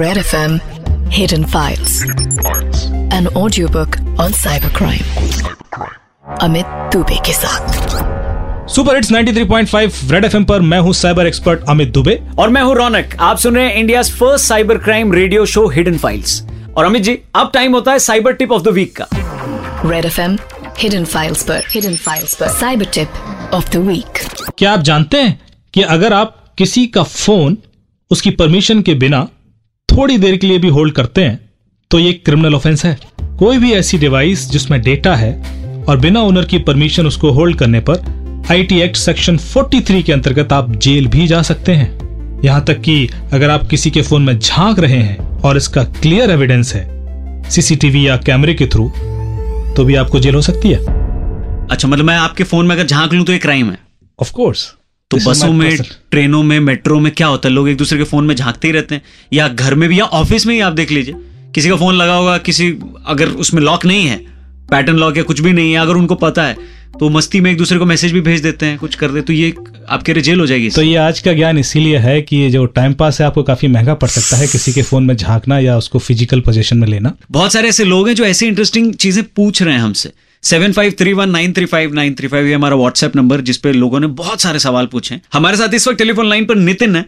Red FM Hidden Files. An audiobook on cybercrime. Amit Dubey के साथ. Super hits 93.5 red FM पर मैं हूँ साइबर एक्सपर्ट अमित दुबे और मैं हूँ रौनक। आप सुन रहे हैं India first cyber crime radio show hidden files और अमित जी अब टाइम होता है cyber tip of the week का. रेड एफएम हिडन फाइल्स पर. हिडन फाइल्स पर. Cyber tip of the week क्या आप जानते हैं कि अगर आप किसी का फ़ोन उसकी परमिशन के बिना थोड़ी देर के लिए भी होल्ड करते हैं तो ये क्रिमिनल ऑफेंस है। कोई भी ऐसी डिवाइस जिसमें डेटा है और बिना ओनर की परमिशन उसको होल्ड करने पर आईटी एक्ट सेक्शन 43 के अंतर्गत आप जेल भी जा सकते हैं। यहाँ तक कि अगर आप किसी के फ़ोन में झाँक रहे हैं और इसका क्लियर एविडेंस है सीसीटीवी या कैमरे के थ्रू तो भी आपको जेल हो सकती है। अच्छा मतलब मैं आपके फ़ोन में अगर झाँक लूँ तो ये क्राइम है? ऑफ़ कोर्स तो बसों में ट्रेनों में मेट्रो में क्या होता है? लोग एक दूसरे के फ़ोन में झांकते ही रहते हैं। या घर में भी या ऑफ़िस में ही आप देख लीजिए। किसी का फ़ोन लगा होगा किसी अगर उसमें लॉक नहीं है पैटर्न लॉक या कुछ भी नहीं है अगर उनको पता है तो मस्ती में एक दूसरे को मैसेज भी भेज देते हैं कुछ कर दे तो ये आपके लिए जेल हो जाएगी तो ये आज का ज्ञान इसीलिए है कि ये जो टाइम पास है आपको काफ़ी महँगा पड़ सकता है किसी के फ़ोन में झांकना या उसको फ़िज़िकल पोजिशन में लेना। बहुत सारे ऐसे लोग हैं जो ऐसी इंटरेस्टिंग चीज़ें पूछ रहे हैं हमसे। Seven five three one nine three five nine three five ये हमारा व्हाट्सएप नंबर जिसपे लोगों ने बहुत सारे सवाल पूछे हमारे साथ इस वक्त टेलीफोन लाइन पर नितिन है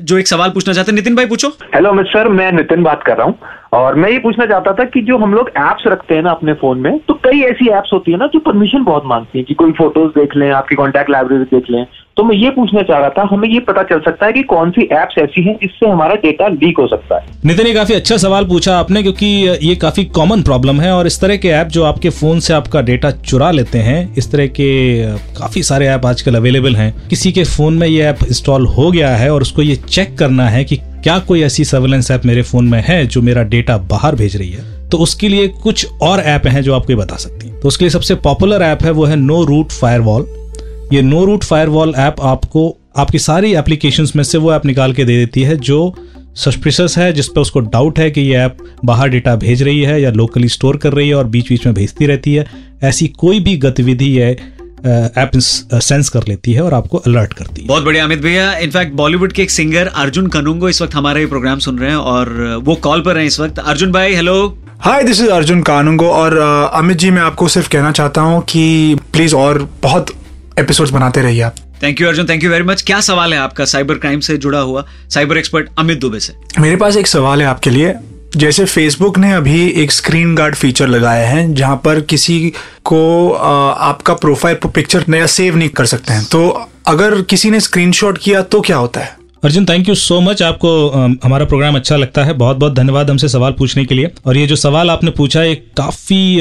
जो एक सवाल पूछना चाहते हैं। नितिन भाई, पूछो। हेलो मिस सर मैं नितिन बात कर रहा हूँ। और मैं ये पूछना चाहता था कि जो हम लोग एप्स रखते हैं ना अपने फ़ोन में तो कई ऐसी एप्स होती है ना जो परमिशन बहुत मांगती है कि कोई फ़ोटोज़ देख लें, आपकी कॉन्टैक्ट लाइब्रेरी देख लें। तो मैं ये पूछना चाह रहा था, हमें ये पता चल सकता है कि कौन सी एप्स ऐसी हैं जिससे हमारा डेटा लीक हो सकता है? नितिन, ये काफ़ी अच्छा सवाल पूछा आपने, क्योंकि ये काफ़ी कॉमन प्रॉब्लम है और इस तरह के ऐप जो आपके फ़ोन से आपका डेटा चुरा लेते हैं, इस तरह के काफ़ी सारे ऐप आजकल अवेलेबल हैं। किसी के फ़ोन में ये ऐप इंस्टॉल हो गया है और उसको ये चेक करना है कि क्या कोई ऐसी सर्वेलेंस ऐप मेरे फ़ोन में है जो मेरा डेटा बाहर भेज रही है। तो उसके लिए कुछ और ऐप हैं जो आपको बता सकती हैं। तो उसके लिए सबसे पॉपुलर ऐप है, वो है नो रूट फायरवॉल ये नो रूट फायरवॉल ऐप आपको आपकी सारी एप्लीकेशंस में से वो ऐप निकाल के दे देती है जो सस्पिशस है जिस पर उसको डाउट है कि ये ऐप बाहर डेटा भेज रही है या लोकली स्टोर कर रही है और बीच बीच में भेजती रहती है। ऐसी कोई भी गतिविधि है ऐप सेंस कर लेती है और आपको अलर्ट करती है। बहुत बढ़िया अमित भैया। इनफैक्ट बॉलीवुड के एक सिंगर अर्जुन कनुंगो इस वक्त हमारा ये प्रोग्राम सुन रहे हैं और वो कॉल पर हैं इस वक्त। अर्जुन भाई hello hi this is Arjun Kanungo और अमित जी मैं आपको सिर्फ़ कहना चाहता हूँ कि प्लीज़ और बहुत एपिसोड्स बनाते रहिए आप। Thank you Arjun thank you very much क्या सवाल है आपका? साइबर क्राइम से जुड़ा हुआ साइबर एक्सपर्ट अमित दुबे से। मेरे पास एक सवाल है आपके लिए। जैसे फेसबुक ने अभी एक स्क्रीन गार्ड फीचर लगाया है जहाँ पर किसी को आपका प्रोफ़ाइल पिक्चर नया सेव नहीं कर सकते हैं। तो अगर किसी ने स्क्रीनशॉट किया तो क्या होता है? Arjun thank you so much आपको हमारा प्रोग्राम अच्छा लगता है। बहुत बहुत धन्यवाद हमसे सवाल पूछने के लिए। और ये जो सवाल आपने पूछा है काफ़ी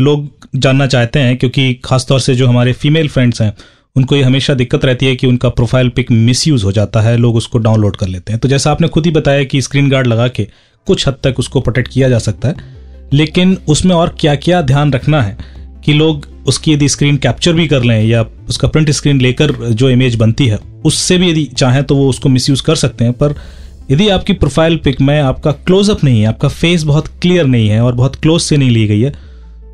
लोग जानना चाहते हैं, क्योंकि खासतौर से जो हमारे फीमेल फ्रेंड्स हैं, उनको ये हमेशा दिक्कत रहती है कि उनका प्रोफ़ाइल पिक मिसयूज हो जाता है। लोग उसको डाउनलोड कर लेते हैं। तो जैसा आपने खुद ही बताया कि स्क्रीन गार्ड लगा के कुछ हद तक उसको प्रोटेक्ट किया जा सकता है। लेकिन उसमें और क्या क्या ध्यान रखना है कि लोग उसकी यदि स्क्रीन कैप्चर भी कर लें या उसका प्रिंट स्क्रीन लेकर जो इमेज बनती है, उससे भी यदि चाहें तो वो उसको मिसयूज कर सकते हैं, पर यदि आपकी प्रोफ़ाइल पिक में आपका क्लोजअप नहीं है, आपका फेस बहुत क्लियर नहीं है और बहुत क्लोज से नहीं ली गई है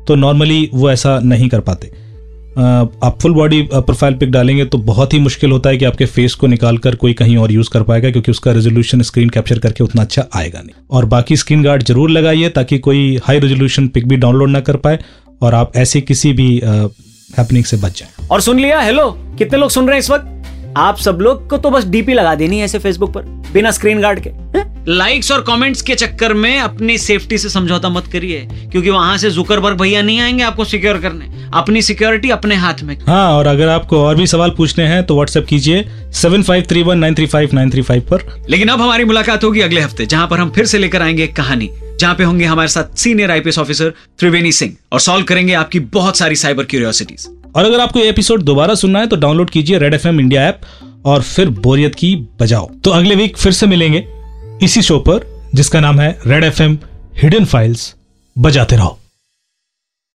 तो नॉर्मली वो ऐसा नहीं कर पाते। आप फुल बॉडी प्रोफ़ाइल पिक डालेंगे तो बहुत ही मुश्किल होता है कि आपके फेस को निकाल कर कोई कहीं और यूज़ कर पाएगा, क्योंकि उसका रेजोल्यूशन स्क्रीन कैप्चर करके उतना अच्छा आएगा नहीं। और बाकी स्क्रीन गार्ड ज़रूर लगाइए ताकि कोई हाई रेजोल्यूशन पिक भी डाउनलोड ना कर पाए और आप ऐसे किसी भी हैपनिंग से बच जाए। और सुन लिया हेलो कितने लोग सुन रहे हैं इस वक्त? आप सब लोग को तो बस डीपी लगा देनी है ऐसे फेसबुक पर बिना स्क्रीन गार्ड के। लाइक्स और कमेंट्स के चक्कर में अपनी सेफ्टी से समझौता मत करिए क्योंकि वहाँ से जुकरबर्ग भैया नहीं आएँगे आपको सिक्योर करने। अपनी सिक्योरिटी अपने हाथ में। हाँ और अगर आपको और भी सवाल पूछने हैं तो व्हाट्सएप कीजिए seven five three one nine three five nine three five पर। लेकिन अब हमारी मुलाकात होगी अगले हफ़्ते जहाँ पर हम फिर से लेकर आएँगे कहानी। जहाँ पे होंगे हमारे साथ senior IPS officer Triveni Singh और सॉल्व करेंगे आपकी बहुत सारी साइबर क्यूरियोसिटीज और अगर आपको ये एपिसोड दोबारा सुनना है तो डाउनलोड कीजिए रेड एफएम इंडिया ऐप और फिर बोरियत की बजाओ। तो अगले वीक फिर से मिलेंगे इसी शो पर, जिसका नाम है रेड एफएम हिडन फाइल्स बजाते रहो।